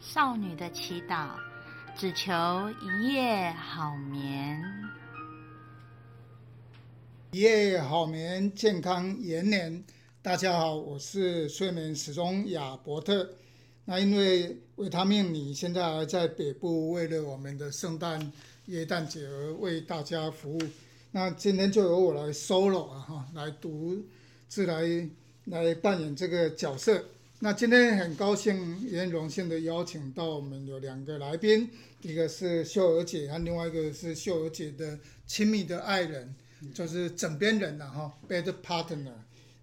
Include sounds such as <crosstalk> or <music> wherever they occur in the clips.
少女的祈祷，只求一夜好眠。一夜好眠，健康延年。大家好，我是睡眠时钟亚伯特。那因为维他命，你现在还在北部，为了我们的圣诞耶诞节而为大家服务。那今天就由我来 solo 啊，哈，来独自来来扮演这个角色。那今天很高兴，也很荣幸的邀请到我们有两个来宾，一个是秀儿姐，和另外一个是秀儿姐的亲密的爱人，就是枕边人呐，哈，bed partner。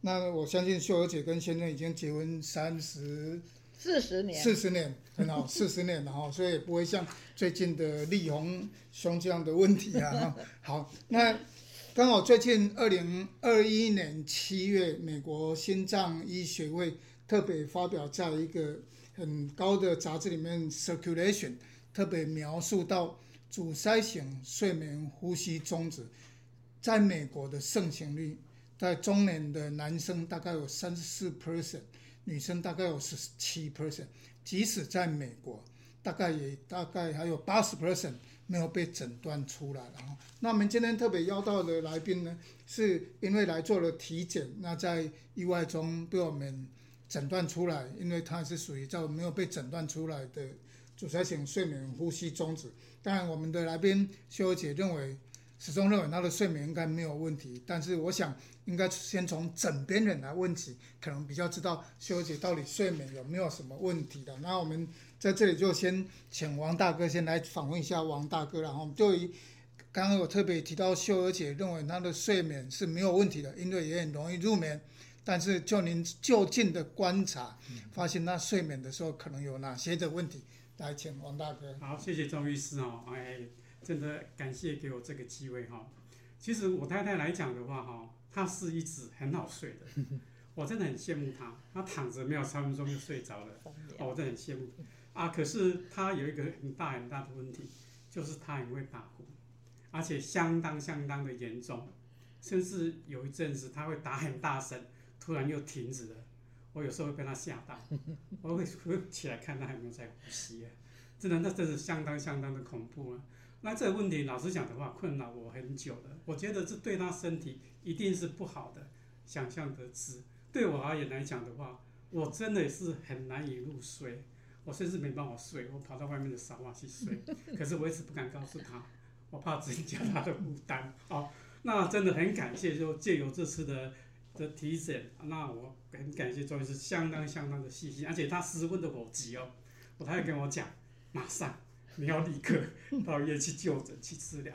那我相信秀儿姐跟先生已经结婚三十、四十年，四十年很好，<laughs> 四十年了哈，所以也不会像最近的力宏兄这样的问题啊。<laughs> 好，那刚好最近二零二一年七月，美国心脏医学会特别发表在一个很高的杂志里面《Circulation》，特别描述到阻塞型睡眠呼吸中止在美国的盛行率。在中年的男生大概有三十四 percent，女生大概有十七 percent，即使在美国，大概也大概还有八十 percent 没有被诊断出来。然后，那我们今天特别邀到的来宾呢，是因为来做了体检，那在意外中被我们诊断出来，因为他是属于叫没有被诊断出来的阻塞性睡眠呼吸中止。当然，我们的来宾秀儿姐认为。始终认为他的睡眠应该没有问题，但是我想应该先从枕边人来问起，可能比较知道秀儿姐到底睡眠有没有什么问题的。那我们在这里就先请王大哥先来访问一下王大哥，然后就以刚刚我特别提到秀儿姐认为他的睡眠是没有问题的，因为也很容易入眠，但是就您就近的观察，发现他睡眠的时候可能有哪些的问题，来请王大哥。好，谢谢钟医师哦，哎。真的感谢给我这个机会哈。其实我太太来讲的话哈，她是一直很好睡的，<laughs> 我真的很羡慕她。她躺着没有三分钟就睡着了，哦，我真的很羡慕。啊，可是她有一个很大很大的问题，就是她很会打呼，而且相当相当的严重，甚至有一阵子她会打很大声，突然又停止了。我有时候会被他吓到，<laughs> 我会会起来看他有没有在呼吸啊。真的，那真是相当相当的恐怖啊。那这个问题，老实讲的话，困扰我很久了。我觉得这对他身体一定是不好的，想象得知。对我而言来讲的话，我真的是很难以入睡，我甚至没办法睡，我跑到外面的沙发去睡。<laughs> 可是我一直不敢告诉他，我怕增加他的负担。哦，那真的很感谢，就借由这次的的体检，那我很感谢钟医师相当相当的细心，而且他十分的火急哦，我他还跟我讲，马上。你要立刻到医院去就诊去治疗，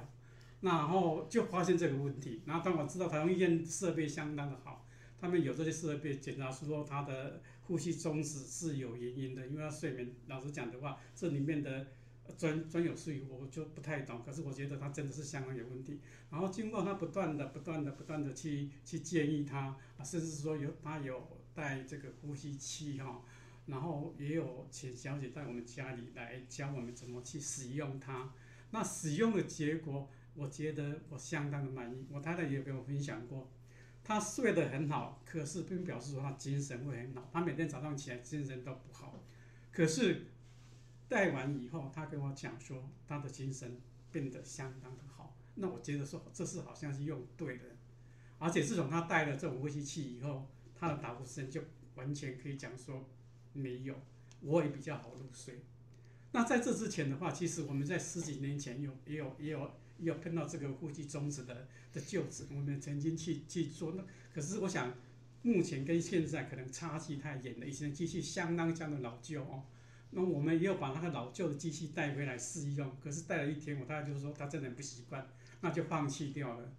然后就发现这个问题。然后当我知道台湾医院设备相当的好，他们有这些设备检查出说他的呼吸中止是有原因的，因为他睡眠。老实讲的话，这里面的专专有术语我就不太懂，可是我觉得他真的是相当有问题。然后经过他不断的、不断的、不断的去去建议他，甚至是说有他有带这个呼吸器哈。然后也有请小姐在我们家里来教我们怎么去使用它。那使用的结果，我觉得我相当的满意。我太太也跟我分享过，她睡得很好，可是并表示说她精神会很好。她每天早上起来精神都不好，可是戴完以后，他跟我讲说他的精神变得相当的好。那我觉得说这是好像是用对的，而且自从他戴了这种呼吸器以后，他的打呼声就完全可以讲说。没有，我也比较好入睡。那在这之前的话，其实我们在十几年前有也有也有也有碰到这个呼吸中止的的臼齿，我们曾经去去做。那可是我想，目前跟现在可能差距太远了，一些机器相当相当老旧哦。那我们也有把那个老旧的机器带回来试用，可是带了一天，我大概就是说他真的不习惯，那就放弃掉了。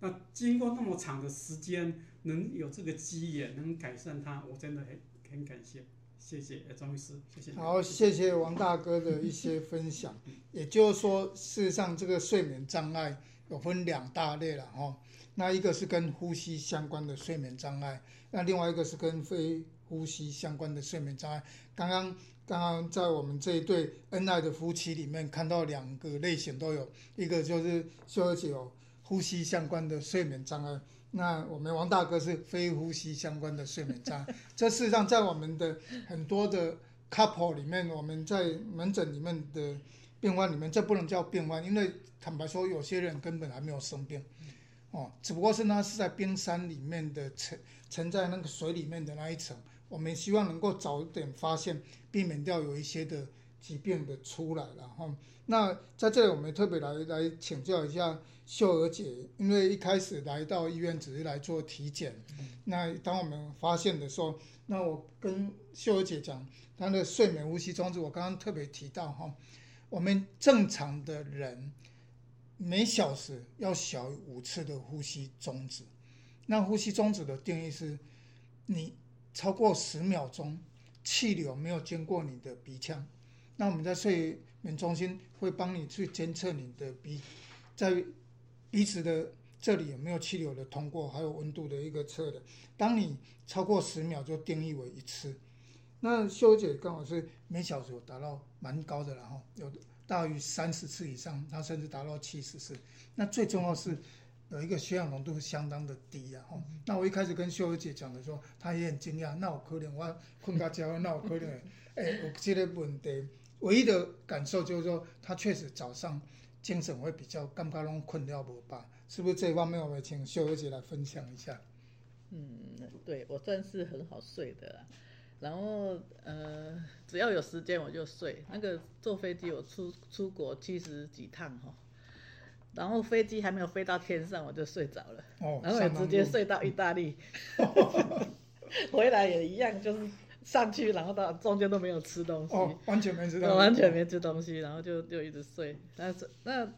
那经过那么长的时间，能有这个机缘能改善它，我真的很很感谢。谢谢张医师，谢谢。好，谢谢王大哥的一些分享。也就是说，事实上这个睡眠障碍有分两大类了哈。那一个是跟呼吸相关的睡眠障碍，那另外一个是跟非呼吸相关的睡眠障碍。刚刚刚刚在我们这一对恩爱的夫妻里面看到两个类型都有，一个就是秀儿姐有呼吸相关的睡眠障碍。那我们王大哥是非呼吸相关的睡眠障碍，这事实上在我们的很多的 couple 里面，我们在门诊里面的病患里面，这不能叫病患，因为坦白说，有些人根本还没有生病，哦，只不过是那是在冰山里面的沉沉在那个水里面的那一层，我们希望能够早点发现，避免掉有一些的疾病的出来了哈。那在这里，我们特别来来请教一下秀娥姐，因为一开始来到医院只是来做体检，那当我们发现的时候，那我跟秀娥姐讲，她的睡眠呼吸中止，我刚刚特别提到哈，我们正常的人每小时要小于五次的呼吸中止，那呼吸中止的定义是，你超过十秒钟，气流没有经过你的鼻腔，那我们在睡眠中心会帮你去监测你的鼻，在鼻子的这里有没有气流的通过，还有温度的一个测的。当你超过十秒，就定义为一次。那秀姐刚好是每小时有达到蛮高的，然后有大于三十次以上，她甚至达到七十次。那最重要是有一个血氧浓度相当的低啊。哈，那我一开始跟秀姐讲的时候，她也很惊讶。那我可能我困觉焦，那我可能 <laughs> 哎，有这个问题。唯一的感受就是说，她确实早上精神会比较，感觉拢困了无吧，是不是这一方面我们请秀姐来分享一下？嗯，对，我算是很好睡的啦，然后呃，只要有时间我就睡。那个坐飞机我出出国七十几趟哈，然后飞机还没有飞到天上我就睡着了，哦，然后也直接睡到意大利，<laughs> 回来也一样，就是上去然后到中间都没有吃东西，哦，完全没吃东西，完全没吃东西，然后就就一直睡，但是那。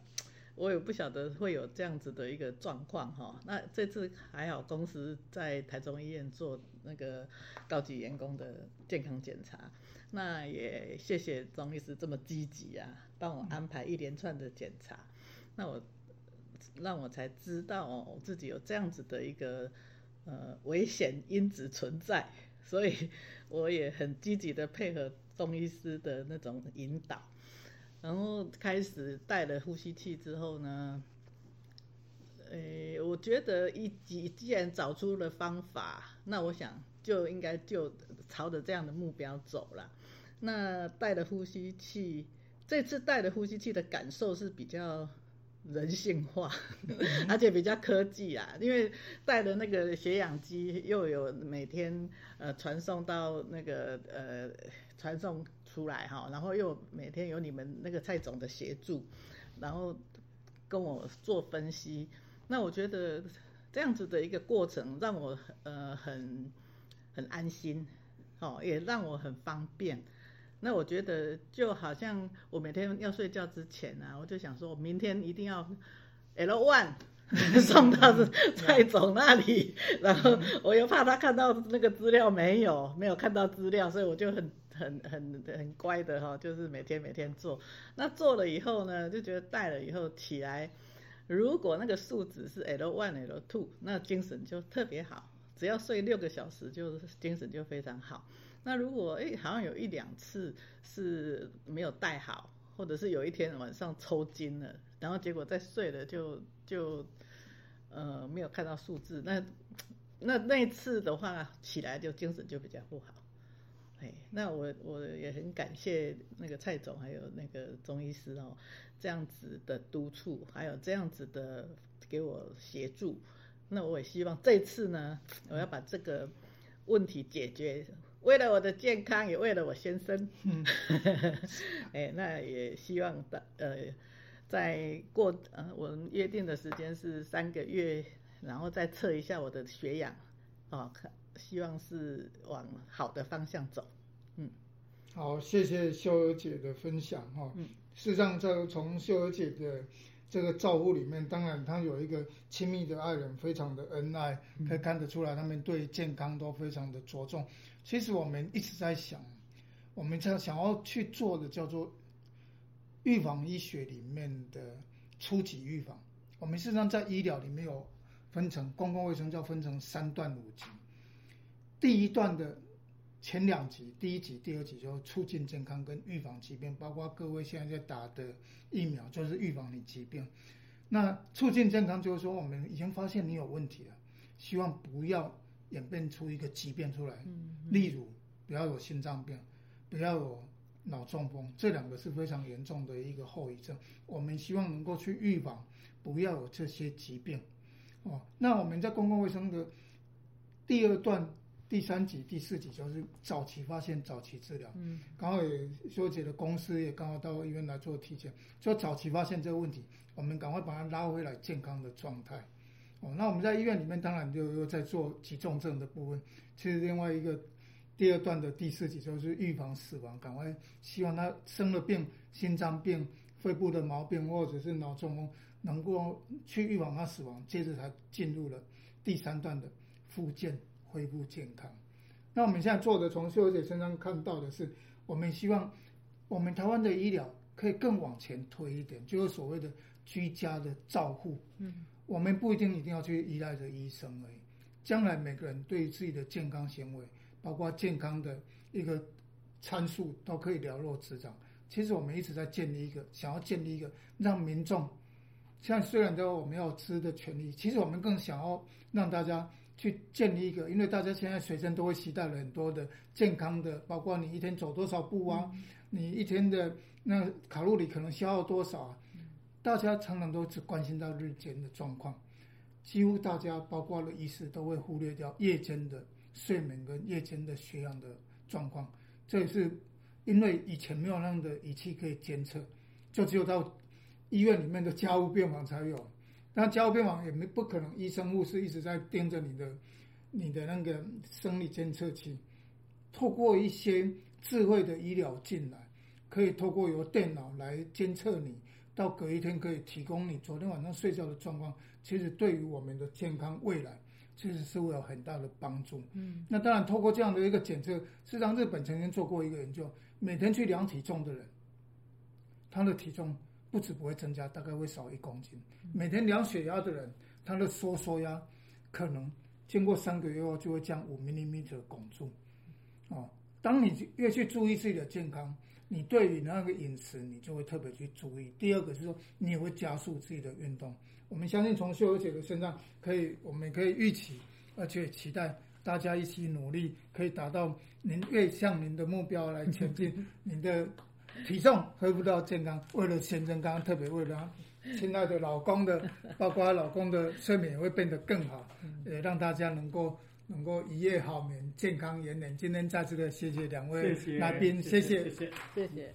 我也不晓得会有这样子的一个状况哈，那这次还好，公司在台中医院做那个高级员工的健康检查，那也谢谢钟医师这么积极啊，帮我安排一连串的检查，那我让我才知道我自己有这样子的一个呃危险因子存在，所以我也很积极的配合中医师的那种引导。然后开始戴了呼吸器之后呢，诶，我觉得一既既然找出了方法，那我想就应该就朝着这样的目标走了。那戴了呼吸器，这次戴了呼吸器的感受是比较人性化，而且比较科技啊，因为带的那个血氧机又有每天呃传送到那个呃传送。出来哈，然后又每天有你们那个蔡总的协助，然后跟我做分析，那我觉得这样子的一个过程让我呃很很安心，哦，也让我很方便。那我觉得就好像我每天要睡觉之前啊，我就想说，我明天一定要 L one <laughs> 送到蔡总那里，然后我又怕他看到那个资料没有，没有看到资料，所以我就很。很很很乖的哈，就是每天每天做。那做了以后呢，就觉得戴了以后起来，如果那个数值是 L one L two，那精神就特别好。只要睡六个小时，就精神就非常好。那如果哎，好像有一两次是没有戴好，或者是有一天晚上抽筋了，然后结果再睡了就就呃没有看到数字，那那那次的话起来就精神就比较不好。哎那我我也很感谢那个蔡总，还有那个中医师哦，这样子的督促，还有这样子的给我协助。那我也希望这次呢，我要把这个问题解决，为了我的健康，也为了我先生。嗯，<laughs> 哎，那也希望的呃，在过呃我们约定的时间是三个月，然后再测一下我的血氧，哦，看。希望是往好的方向走，嗯，好，谢谢秀娥姐的分享哈。嗯，事实上，在从秀娥姐的这个照顾里面，当然她有一个亲密的爱人，非常的恩爱，可以看得出来，他们对健康都非常的着重。其实我们一直在想，我们在想要去做的叫做预防医学里面的初级预防。我们事实上在医疗里面有分成公共卫生，叫分成三段五级。第一段的前两集，第一集、第二集就促进健康跟预防疾病，包括各位现在在打的疫苗，就是预防你疾病。那促进健康就是说，我们已经发现你有问题了，希望不要演变出一个疾病出来。例如，不要有心脏病，不要有脑中风，这两个是非常严重的一个后遗症。我们希望能够去预防，不要有这些疾病。哦，那我们在公共卫生的第二段。第三级、第四级就是早期发现、早期治疗。嗯，刚好也修姐的公司也刚好到医院来做体检，就早期发现这个问题，我们赶快把它拉回来健康的状态。哦，那我们在医院里面当然就又在做急重症的部分。其实另外一个第二段的第四级就是预防死亡，赶快希望他生了病、心脏病、肺部的毛病或者是脑中风，能够去预防他死亡，接着才进入了第三段的复健。恢复健康。那我们现在做的，从秀姐身上看到的是，我们希望我们台湾的医疗可以更往前推一点，就是所谓的居家的照护。嗯，我们不一定一定要去依赖着医生而已。将来每个人对自己的健康行为，包括健康的一个参数，都可以了若指掌。其实我们一直在建立一个，想要建立一个让民众，像虽然都我们要知的权利，其实我们更想要让大家。去建立一个，因为大家现在随身都会携带了很多的健康的，包括你一天走多少步啊，你一天的那卡路里可能消耗多少啊，大家常常都只关心到日间的状况，几乎大家包括了医师都会忽略掉夜间的睡眠跟夜间的血氧的状况，这也是因为以前没有那样的仪器可以监测，就只有到医院里面的加护病房才有。那家务病房也没不可能，医生护士一直在盯着你的，你的那个生理监测器，透过一些智慧的医疗进来，可以透过由电脑来监测你，到隔一天可以提供你昨天晚上睡觉的状况。其实对于我们的健康未来，其实是会有很大的帮助。嗯，那当然透过这样的一个检测，事实上日本曾经做过一个研究，每天去量体重的人，他的体重。不止不会增加，大概会少一公斤。每天量血压的人，他的收缩压可能经过三个月后就会降五 mm 的汞柱。哦，当你越去注意自己的健康，你对于那个饮食你就会特别去注意。第二个是说，你也会加速自己的运动。我们相信从秀儿姐的身上可以，我们可以预期，而且期待大家一起努力，可以达到您越向您的目标来前进。您的。体重恢复到健康，为了先生，刚刚特别为了亲爱的老公的，包括老公的睡眠也会变得更好，也让大家能够能够一夜好眠，健康延年。今天再次的谢谢两位来宾，谢谢，谢谢。谢谢。